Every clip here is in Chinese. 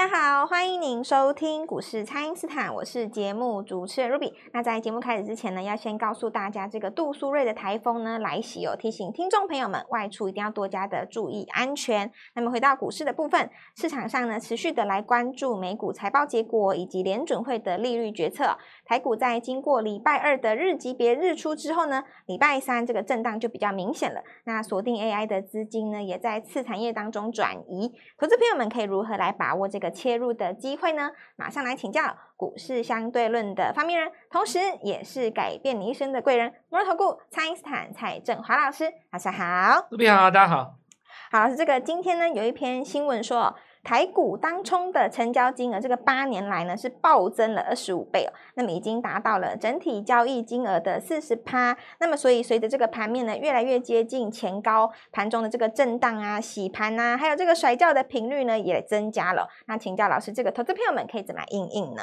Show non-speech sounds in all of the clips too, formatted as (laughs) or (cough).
大家好，欢迎您收听股市蔡因斯坦，我是节目主持人 Ruby。那在节目开始之前呢，要先告诉大家，这个杜苏芮的台风呢来袭哦，提醒听众朋友们外出一定要多加的注意安全。那么回到股市的部分，市场上呢持续的来关注美股财报结果以及联准会的利率决策。台股在经过礼拜二的日级别日出之后呢，礼拜三这个震荡就比较明显了。那锁定 AI 的资金呢，也在次产业当中转移。投资朋友们可以如何来把握这个？个切入的机会呢？马上来请教股市相对论的发明人，同时也是改变你一生的贵人——摩尔投顾蔡因斯坦蔡振华老师。大家好，各位好，大家好。好，这个今天呢有一篇新闻说。台股当冲的成交金额，这个八年来呢是暴增了二十五倍哦，那么已经达到了整体交易金额的四十趴。那么所以随着这个盘面呢越来越接近前高，盘中的这个震荡啊、洗盘啊，还有这个甩轿的频率呢也增加了。那请教老师，这个投资朋友们可以怎么应应呢？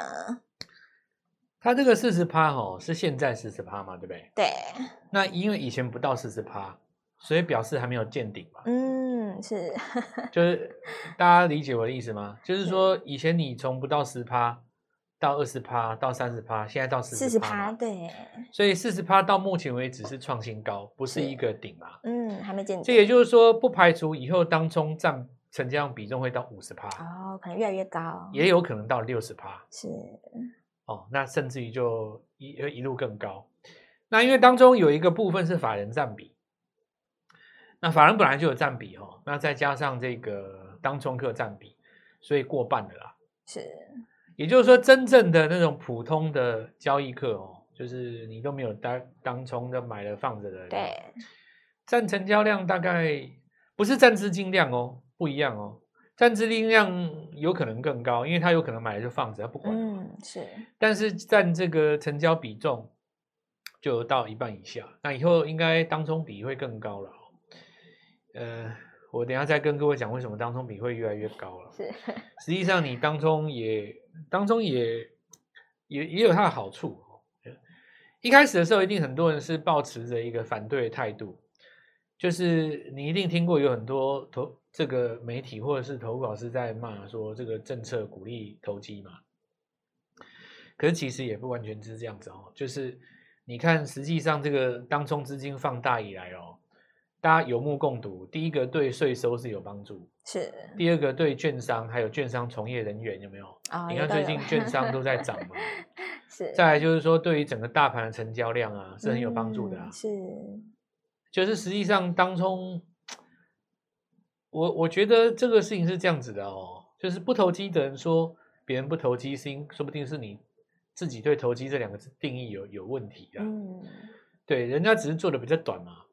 它这个四十趴哦，是现在四十趴嘛，对不对？对。那因为以前不到四十趴，所以表示还没有见顶嘛。嗯。是，(laughs) 就是大家理解我的意思吗？就是说，以前你从不到十趴到二十趴到三十趴，现在到四十趴，对。所以四十趴到目前为止是创新高，不是一个顶嘛？嗯，还没见顶。这也就是说，不排除以后当中占成交量比重会到五十趴哦，可能越来越高，也有可能到六十趴。是，哦，那甚至于就一一路更高。那因为当中有一个部分是法人占比。那法人本来就有占比哦，那再加上这个当冲客占比，所以过半的啦。是，也就是说，真正的那种普通的交易客哦，就是你都没有当当冲的买了放着的人，对，占成交量大概不是占资金量哦，不一样哦，占资金量有可能更高，因为他有可能买了就放着，他不管。嗯，是。但是占这个成交比重就到一半以下，那以后应该当冲比会更高了。呃，我等一下再跟各位讲为什么当中比会越来越高了。是，实际上你当中也当中也也也有它的好处。一开始的时候，一定很多人是抱持着一个反对的态度，就是你一定听过有很多投这个媒体或者是投顾老师在骂说这个政策鼓励投机嘛。可是其实也不完全是这样子哦，就是你看实际上这个当中资金放大以来哦。大家有目共睹，第一个对税收是有帮助，是。第二个对券商还有券商从业人员有没有？哦、你看最近券商都在 (laughs) 涨嘛，是。再来就是说，对于整个大盘的成交量啊，是很有帮助的啊。嗯、是。就是实际上当中，我我觉得这个事情是这样子的哦，就是不投机的人说别人不投机，是因说不定是你自己对投机这两个字定义有有问题啊。嗯。对，人家只是做的比较短嘛，哦。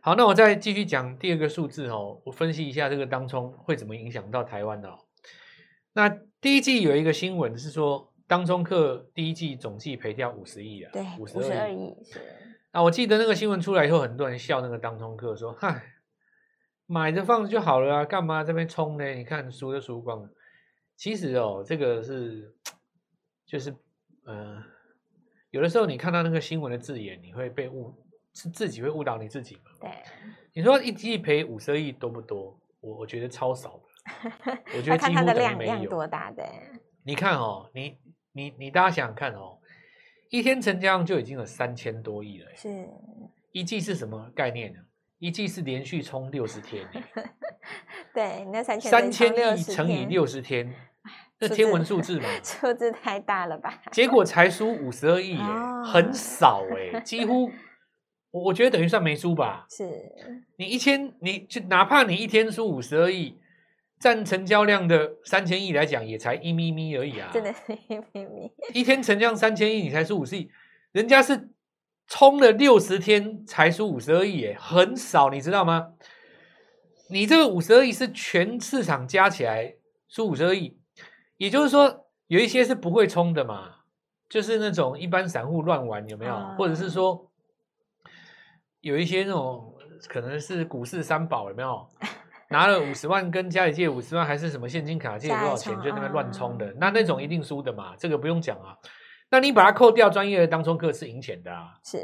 好，那我再继续讲第二个数字哦，我分析一下这个当冲会怎么影响到台湾的哦。那第一季有一个新闻是说，当冲客第一季总计赔掉五十亿啊，对，五十二亿是。那我记得那个新闻出来以后，很多人笑那个当冲客说：“嗨，买着放着就好了啊，干嘛这边冲呢？你看输都输光了。”其实哦，这个是就是呃，有的时候你看到那个新闻的字眼，你会被误。是自己会误导你自己吗？对，你说一季赔五十二亿多不多？我我觉得超少的，(laughs) 我觉得几乎等于没有。看它的量量多大的？你看哦，你你你大家想想看哦，一天成交量就已经有三千多亿了。是，一季是什么概念呢？一季是连续冲六十天。(laughs) 对，那三千三千亿乘以六十天，(laughs) 那天文数字嘛，数字太大了吧？结果才输五十二亿很少哎，几乎。我我觉得等于算没输吧，是你一千，你就哪怕你一天输五十二亿，占成交量的三千亿来讲，也才一咪咪而已啊，真的是一咪咪。一天成交三千亿，你才输五十亿，人家是冲了六十天才输五十二亿，耶，很少，你知道吗？你这个五十二亿是全市场加起来输五十二亿，也就是说有一些是不会冲的嘛，就是那种一般散户乱玩有没有，嗯、或者是说。有一些那种可能是股市三宝有没有？(laughs) 拿了五十万跟家里借五十万，还是什么现金卡借多少钱就那边乱冲的，嗯、那那种一定输的嘛，这个不用讲啊。那你把它扣掉，专业的当冲客是赢钱的啊。是。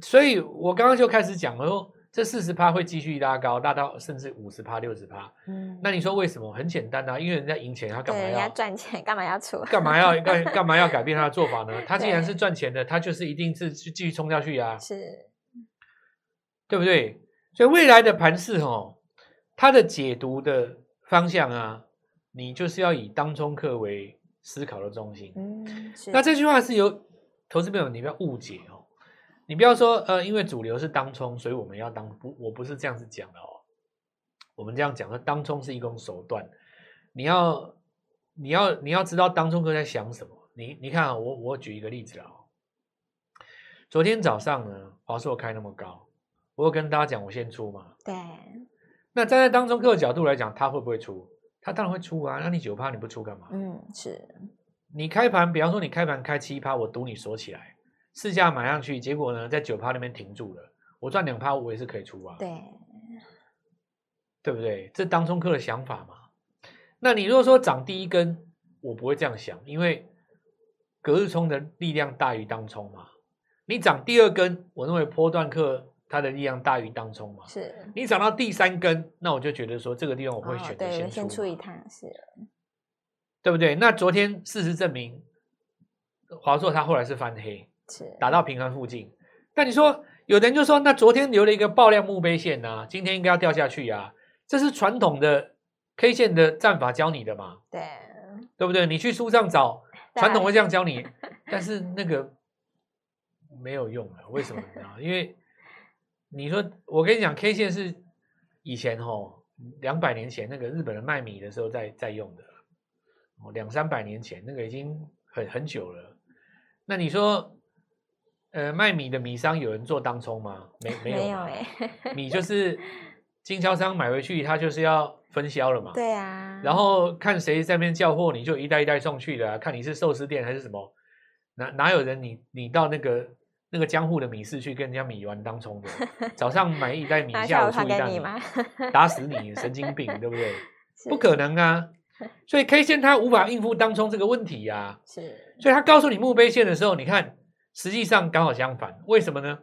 所以我刚刚就开始讲了，这四十趴会继续拉高，拉到甚至五十趴、六十趴。嗯，那你说为什么？很简单啊，因为人家赢钱，他干嘛要？人家赚钱，干嘛要出？干嘛要干 (laughs) 干嘛要改变他的做法呢？他既然是赚钱的，他就是一定是去继续冲下去啊，是，对不对？所以未来的盘势哦，它的解读的方向啊，你就是要以当冲客为思考的中心。嗯，那这句话是由投资朋友你不要误解哦。你不要说，呃，因为主流是当冲，所以我们要当不，我不是这样子讲的哦。我们这样讲的，当冲是一种手段。你要，你要，你要知道当冲哥在想什么。你，你看啊，我我举一个例子啊。昨天早上呢，华硕开那么高，我有跟大家讲，我先出嘛。对。那站在当冲客的角度来讲，他会不会出？他当然会出啊。那你九趴你不出干嘛？嗯，是。你开盘，比方说你开盘开七趴，我赌你锁起来。市价买上去，结果呢，在九趴那边停住了。我赚两趴，我也是可以出啊。对，对不对？这当冲客的想法嘛。那你如果说涨第一根，我不会这样想，因为隔日冲的力量大于当冲嘛。你涨第二根，我认为波段客它的力量大于当冲嘛。是。你涨到第三根，那我就觉得说这个地方我会选择先出，先出一趟，是。对不对？那昨天事实证明，华硕它后来是翻黑。打到平衡附近，但你说有人就说，那昨天留了一个爆量墓碑线啊，今天应该要掉下去啊，这是传统的 K 线的战法教你的嘛？对，对不对？你去书上找传统会这样教你，(laughs) 但是那个没有用啊。为什么呢？因为你说我跟你讲，K 线是以前哦，两百年前那个日本人卖米的时候在在用的，哦，两三百年前那个已经很很久了。那你说？呃，卖米的米商有人做当冲吗？没，没有，没有哎。米 (laughs) 就是经销商买回去，他就是要分销了嘛。对啊。然后看谁在那边叫货，你就一袋一袋送去的啊。看你是寿司店还是什么，哪哪有人你你到那个那个江户的米市去跟人家米玩当冲的？早上买一袋米，(laughs) 下午出一袋米，打死你，神经病，对不对？(laughs) 不可能啊。所以 K 线它无法应付当冲这个问题呀、啊。是。所以他告诉你墓碑线的时候，你看。实际上刚好相反，为什么呢？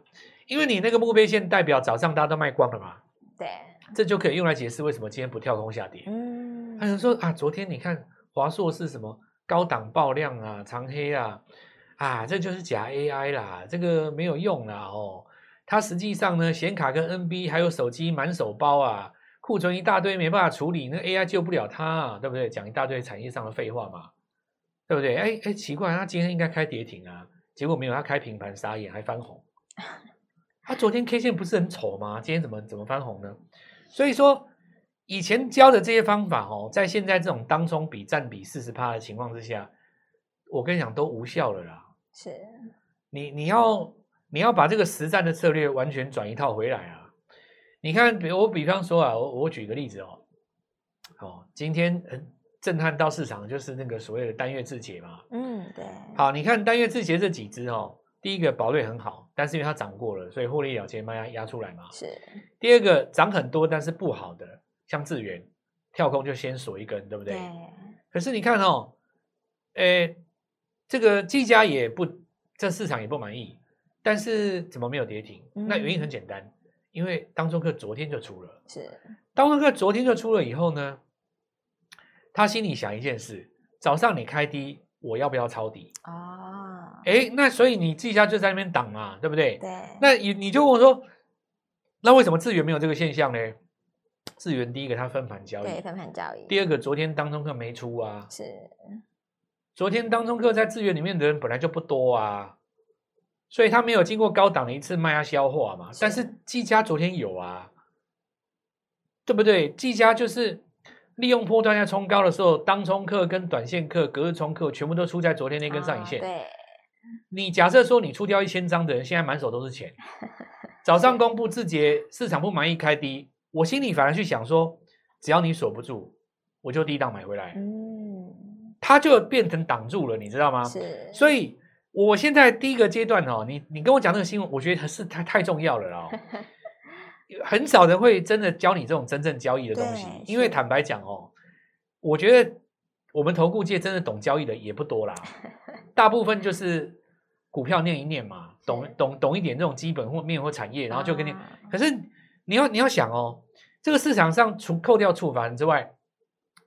因为你那个墓碑线代表早上大家都卖光了嘛。对，这就可以用来解释为什么今天不跳空下跌。嗯，有人说啊，昨天你看华硕是什么高档爆量啊，长黑啊，啊，这就是假 AI 啦，这个没有用啦哦。它实际上呢，显卡跟 NB 还有手机满手包啊，库存一大堆没办法处理，那 AI 救不了它啊，对不对？讲一大堆产业上的废话嘛，对不对？哎哎，奇怪，它今天应该开跌停啊。结果没有，他开平盘傻眼，还翻红。他昨天 K 线不是很丑吗？今天怎么怎么翻红呢？所以说，以前教的这些方法哦，在现在这种当冲比占比四十趴的情况之下，我跟你讲都无效了啦。是，你你要你要把这个实战的策略完全转一套回来啊！你看，比我比方说啊，我我举个例子哦，哦，今天嗯。震撼到市场就是那个所谓的单月自结嘛，嗯，对。好，你看单月自结这几只哦，第一个宝瑞很好，但是因为它涨过了，所以获利了结卖压压出来嘛。是。第二个涨很多，但是不好的，像智源跳空就先锁一根，对不对？对。可是你看哦，诶，这个技嘉也不，这市场也不满意，但是怎么没有跌停？嗯、那原因很简单，因为当中客昨天就出了。是。当中客昨天就出了以后呢？他心里想一件事：早上你开低，我要不要抄底？啊，哎，那所以你技嘉就在那边挡嘛，对不对？对。那你你就问我说，那为什么智源没有这个现象呢？智源第一个它分盘交易，对，分盘交易。第二个，昨天当冲客没出啊。是。昨天当中客在智源里面的人本来就不多啊，所以他没有经过高档的一次卖压消化嘛。是。但是技嘉昨天有啊，对不对？技嘉就是。利用波段在冲高的时候，当冲客跟短线客、隔日冲客全部都出在昨天那根上影线。哦、对，你假设说你出掉一千张的人，现在满手都是钱。(laughs) 早上公布字节，市场不满意开低，我心里反而去想说，只要你锁不住，我就低档买回来。嗯，它就变成挡住了，你知道吗？是。所以我现在第一个阶段哦，你你跟我讲这个新闻，我觉得是太太重要了哦。(laughs) 很少人会真的教你这种真正交易的东西，因为坦白讲哦，我觉得我们投顾界真的懂交易的也不多啦，(laughs) 大部分就是股票念一念嘛，懂懂懂一点这种基本或面或产业，然后就跟你。可是你要你要想哦，这个市场上除扣掉触法人之外，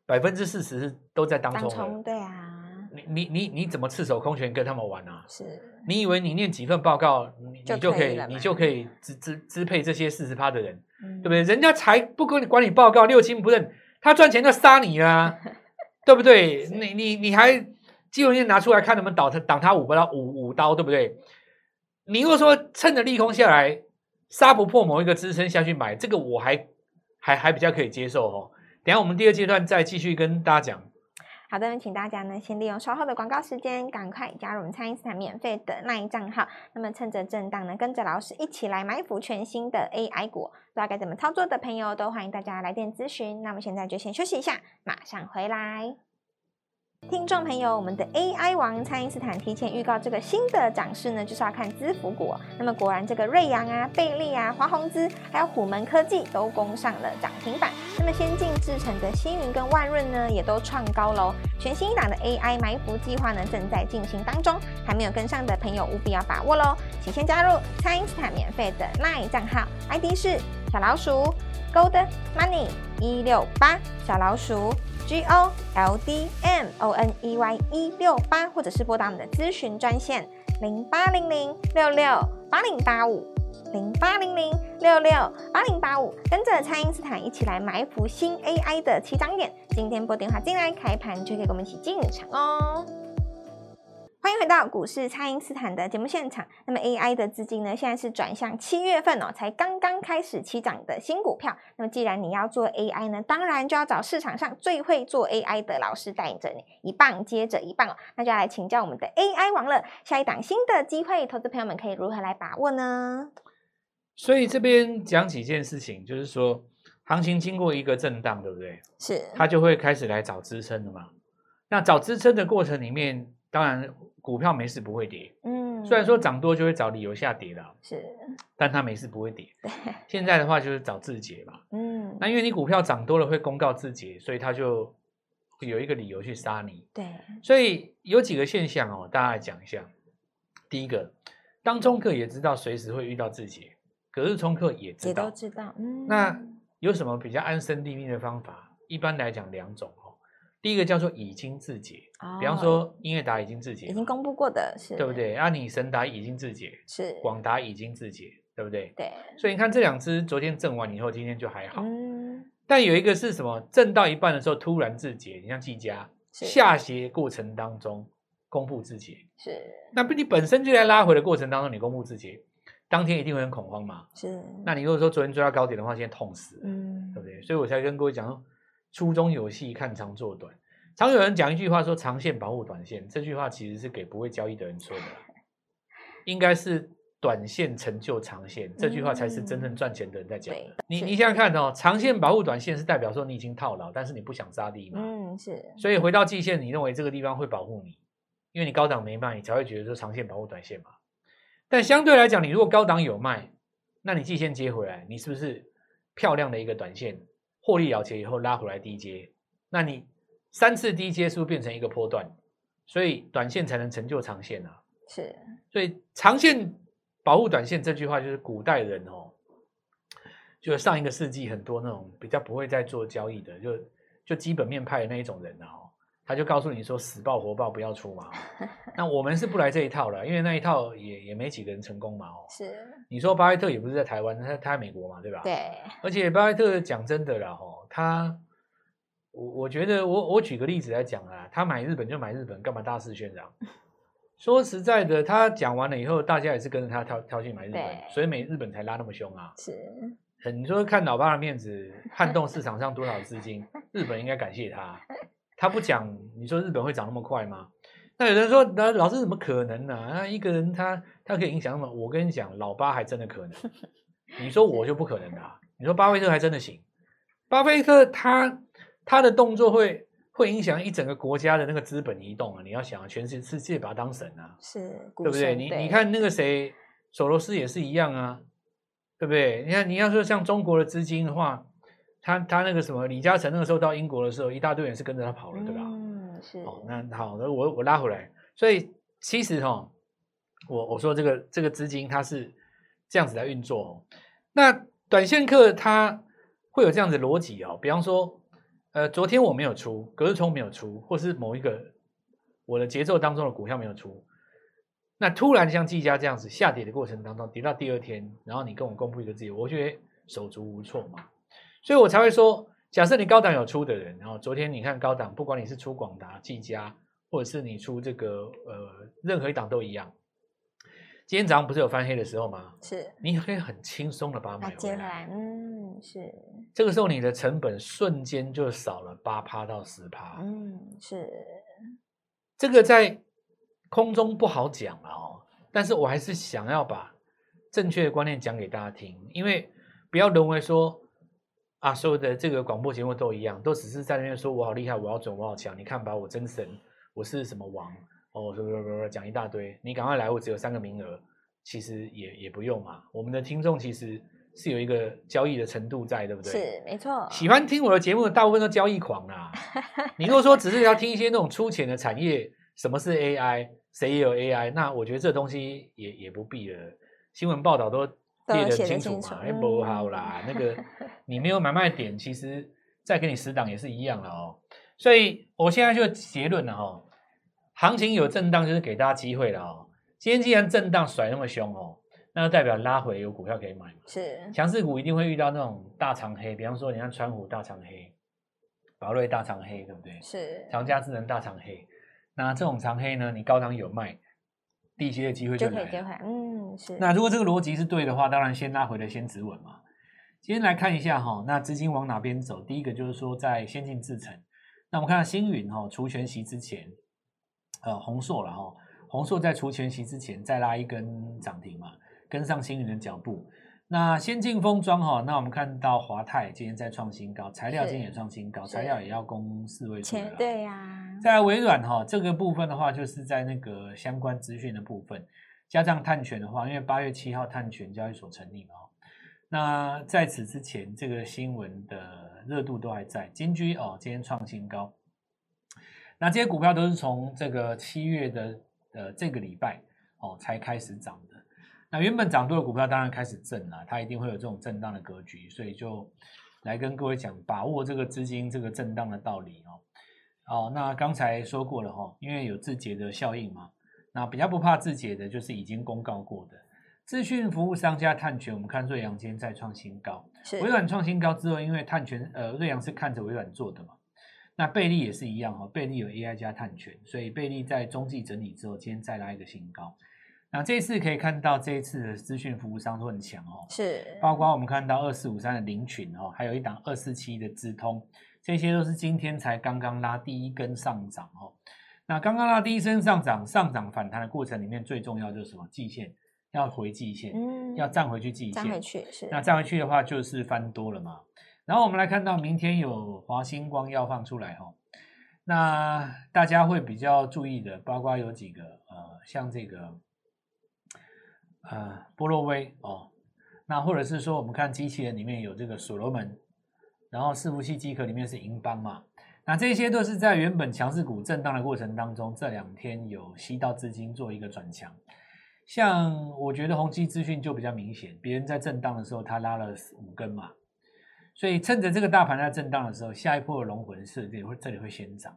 百分之四十都在当冲。对啊。你你你你怎么赤手空拳跟他们玩啊？是。你以为你念几份报告，你就，你就可以你就可以支支支配这些四十趴的人，嗯、对不对？人家才不跟你管你报告，六亲不认，他赚钱就杀你啊，(laughs) 对不对？你你你还基本面拿出来看，能不能挡他挡他五刀五五刀，对不对？你如果说趁着利空下来杀不破某一个支撑下去买，这个我还还还比较可以接受哦。等下我们第二阶段再继续跟大家讲。好的，那请大家呢先利用稍后的广告时间，赶快加入我们蔡因斯坦免费的 LINE 账号。那么趁着震荡呢，跟着老师一起来埋伏全新的 AI 股，不知道该怎么操作的朋友，都欢迎大家来电咨询。那么现在就先休息一下，马上回来。听众朋友，我们的 AI 王蔡因斯坦提前预告，这个新的涨势呢，就是要看资服股。那么果然，这个瑞阳啊、贝利啊、华宏资，还有虎门科技都攻上了涨停板。那么先进制成的星云跟万润呢，也都创高喽。全新一档的 AI 埋伏计划呢，正在进行当中，还没有跟上的朋友务必要把握喽。请先加入蔡因斯坦免费的 LINE 账号，ID 是小老鼠 Gold Money 一六八小老鼠。G O L D M O N E Y 一六八，或者是拨打我们的咨询专线零八零零六六八零八五零八零零六六八零八五，跟着蔡因斯坦一起来埋伏新 AI 的起涨点。今天拨电话进来，开盘就可以跟我们一起进场哦。欢迎回到股市，蔡因斯坦的节目现场。那么 AI 的资金呢，现在是转向七月份哦，才刚刚开始起涨的新股票。那么既然你要做 AI 呢，当然就要找市场上最会做 AI 的老师带领着你，一棒接着一棒哦。那就要来请教我们的 AI 王了，下一档新的机会，投资朋友们可以如何来把握呢？所以这边讲几件事情，就是说行情经过一个震荡，对不对？是，它就会开始来找支撑的嘛。那找支撑的过程里面，当然。股票没事不会跌，嗯，虽然说涨多就会找理由下跌了，是，但它没事不会跌。对，现在的话就是找字节嘛，嗯，那因为你股票涨多了会公告字节，所以它就有一个理由去杀你。对，所以有几个现象哦，大家来讲一下。第一个，当冲客也知道随时会遇到自解，隔日冲客也知道，也都知道，嗯，那有什么比较安身立命的方法？一般来讲两种。第一个叫做已经自解，哦、比方说英业达已经自解，已经公布过的是，对不对？阿里神达已经自解，是广达已经自解，对不对？对。所以你看这两只昨天震完以后，今天就还好。嗯。但有一个是什么？震到一半的时候突然自解，你像技嘉，下跌过程当中公布自解，是。那不你本身就在拉回的过程当中，你公布自解，当天一定会很恐慌嘛？是。那你如果说昨天追到高点的话，现在痛死，嗯，对不对？所以我才跟各位讲。粗中有戏，看长做短。常有人讲一句话说：“长线保护短线。”这句话其实是给不会交易的人说的，(laughs) 应该是短线成就长线。这句话才是真正赚钱的人在讲的。嗯、你你想想看哦，长线保护短线是代表说你已经套牢，但是你不想杀低嘛？嗯，是。所以回到季线，你认为这个地方会保护你，因为你高档没卖，你才会觉得说长线保护短线嘛。但相对来讲，你如果高档有卖，那你季线接回来，你是不是漂亮的一个短线？获利了结以后拉回来低阶，那你三次低阶是不是变成一个波段？所以短线才能成就长线啊。是，所以长线保护短线这句话就是古代人哦，就上一个世纪很多那种比较不会再做交易的，就就基本面派的那一种人哦，他就告诉你说死抱活抱不要出嘛。(laughs) 那我们是不来这一套了，因为那一套也也没几个人成功嘛哦。是。你说巴菲特也不是在台湾，他他在美国嘛，对吧？对。而且巴菲特讲真的啦，哦，他，我我觉得我我举个例子来讲啊，他买日本就买日本，干嘛大肆渲染？(laughs) 说实在的，他讲完了以后，大家也是跟着他跳跳去买日本，所以美日本才拉那么凶啊。是。你说看老爸的面子，撼动市场上多少资金，日本应该感谢他。他不讲，你说日本会涨那么快吗？那有人说，那老师怎么可能呢、啊？那一个人他他可以影响那么？我跟你讲，老八还真的可能。你说我就不可能的、啊。你说巴菲特还真的行。巴菲特他他的动作会会影响一整个国家的那个资本移动啊！你要想啊，全世界把他当神啊，是，对不对？你你看那个谁，索罗斯也是一样啊，对不对？你看你要说像中国的资金的话，他他那个什么李嘉诚那个时候到英国的时候，一大堆人是跟着他跑了，对吧？嗯是哦，那好，那我我拉回来，所以其实哈、哦，我我说这个这个资金它是这样子来运作哦。那短线客他会有这样子的逻辑哦，比方说，呃，昨天我没有出，隔日冲没有出，或是某一个我的节奏当中的股票没有出，那突然像技嘉这样子下跌的过程当中，跌到第二天，然后你跟我公布一个自由，我觉得手足无措嘛，所以我才会说，假设你高档有出的人，然后昨天你看高档，不管你是出广达、技嘉，或者是你出这个呃任何一档都一样。今天早上不是有翻黑的时候吗？是，你可以很轻松的把它买回来。嗯，是。这个时候你的成本瞬间就少了八趴到十趴。嗯，是。这个在空中不好讲了哦，但是我还是想要把正确的观念讲给大家听，因为不要认为说啊，所有的这个广播节目都一样，都只是在那边说我好厉害，我要准，我好强，你看吧，我真神，我是什么王。哦，说说说说讲一大堆，你赶快来，我只有三个名额，其实也也不用嘛。我们的听众其实是有一个交易的程度在，对不对？是，没错。喜欢听我的节目的大部分都交易狂啦。(laughs) 你如果说只是要听一些那种粗浅的产业，什么是 AI，谁也有 AI，那我觉得这东西也也不必了。新闻报道都列得清楚嘛，哎，不好啦，那个 (laughs) 你没有买卖点，其实再给你十档也是一样的哦。所以我现在就结论了哦。行情有震荡，就是给大家机会了哦。今天既然震荡甩那么凶哦，那就代表拉回有股票可以买嘛。是，强势股一定会遇到那种大长黑，比方说你看川湖大长黑，宝瑞大长黑，对不对？是。长佳智能大长黑，那这种长黑呢，你高档有卖，低接的机会就来了。就可以嗯，是。那如果这个逻辑是对的话，当然先拉回来先止稳嘛。今天来看一下哈，那资金往哪边走？第一个就是说在先进制程，那我们看到星云哈除权息之前。呃，红硕了哈，红硕在除权息之前再拉一根涨停嘛，跟上星云的脚步。那先进封装哈，那我们看到华泰今天在创新高，材料今天也创新高，材料也要攻四位数了。对呀、啊。再来微软哈，这个部分的话，就是在那个相关资讯的部分，加上碳权的话，因为八月七号碳权交易所成立嘛。那在此之前，这个新闻的热度都还在。金居哦，今天创新高。那这些股票都是从这个七月的呃这个礼拜哦才开始涨的。那原本涨多的股票当然开始震了，它一定会有这种震荡的格局，所以就来跟各位讲，把握这个资金这个震荡的道理哦。哦，那刚才说过了哈，因为有自解的效应嘛，那比较不怕自解的就是已经公告过的资讯服务商加探权，我们看瑞阳今天再创新高，微软创新高之后，因为探权呃瑞阳是看着微软做的嘛。那贝利也是一样哈，贝利有 AI 加探权，所以贝利在中继整理之后，今天再拉一个新高。那这一次可以看到，这一次的资讯服务商都很强哦，是，包括我们看到二四五三的凌群哦，还有一档二四七的资通，这些都是今天才刚刚拉第一根上涨哦。那刚刚拉第一根上涨，上涨反弹的过程里面，最重要就是什么？季线要回季线，嗯，要站回去季线，站回去是。那站回去的话，就是翻多了嘛。然后我们来看到明天有华星光要放出来哈，那大家会比较注意的，包括有几个呃，像这个呃波洛威哦，那或者是说我们看机器人里面有这个所罗门，然后伺服器机壳里面是银邦嘛，那这些都是在原本强势股震荡的过程当中，这两天有吸到资金做一个转强，像我觉得宏基资讯就比较明显，别人在震荡的时候他拉了五根嘛。所以趁着这个大盘在震荡的时候，下一波的龙魂是这里会这里会先涨。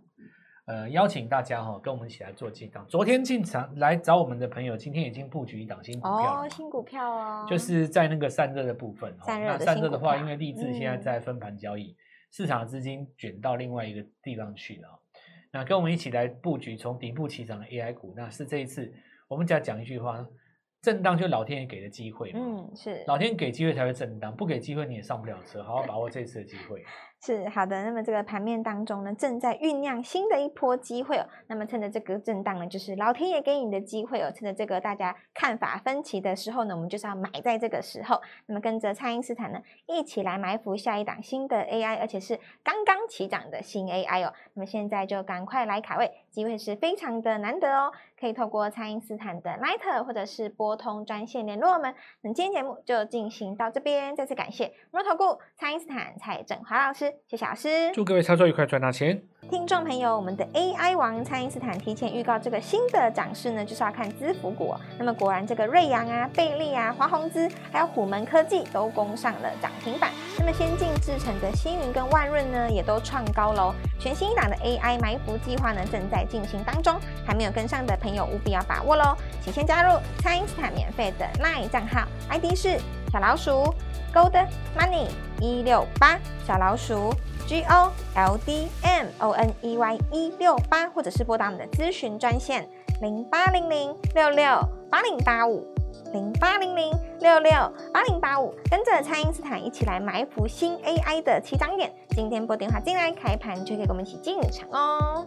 呃，邀请大家哈、哦，跟我们一起来做进档。昨天进场来找我们的朋友，今天已经布局一档新股票哦，新股票哦，就是在那个散热的部分。散热的那散热的话，因为立志现在在分盘交易，嗯、市场的资金卷到另外一个地方去了。那跟我们一起来布局从底部起涨的 AI 股，那是这一次我们只要讲一句话。震荡就老天爷给的机会嘛，嗯，是老天给机会才会震荡，不给机会你也上不了车，好好把握这次的机会。是好的，那么这个盘面当中呢，正在酝酿新的一波机会哦。那么趁着这个震荡呢，就是老天爷给你的机会哦。趁着这个大家看法分歧的时候呢，我们就是要买在这个时候。那么跟着蔡因斯坦呢，一起来埋伏下一档新的 AI，而且是刚刚起涨的新 AI 哦。那么现在就赶快来卡位，机会是非常的难得哦。可以透过蔡因斯坦的 Line 或者是拨通专线联络我们。那今天节目就进行到这边，再次感谢摩尔投顾蔡因斯坦蔡振华老师。谢谢老师，祝各位操作愉快，赚大钱。听众朋友，我们的 AI 王蔡因斯坦提前预告这个新的涨势呢，就是要看资服股。那么果然，这个瑞阳啊、贝利啊、华宏资，还有虎门科技都攻上了涨停板。那么先进制成的星云跟万润呢，也都创高喽。全新一档的 AI 埋伏计划呢，正在进行当中，还没有跟上的朋友务必要把握喽。请先加入蔡因斯坦免费的 LINE 账号，ID 是小老鼠 Gold Money 一六八小老鼠。G O L D M O N E Y 一六八，或者是拨打我们的咨询专线零八零零六六八零八五零八零零六六八零八五，跟着蔡因斯坦一起来埋伏新 AI 的起涨点。今天拨电话进来，开盘就可以跟我们一起进场哦。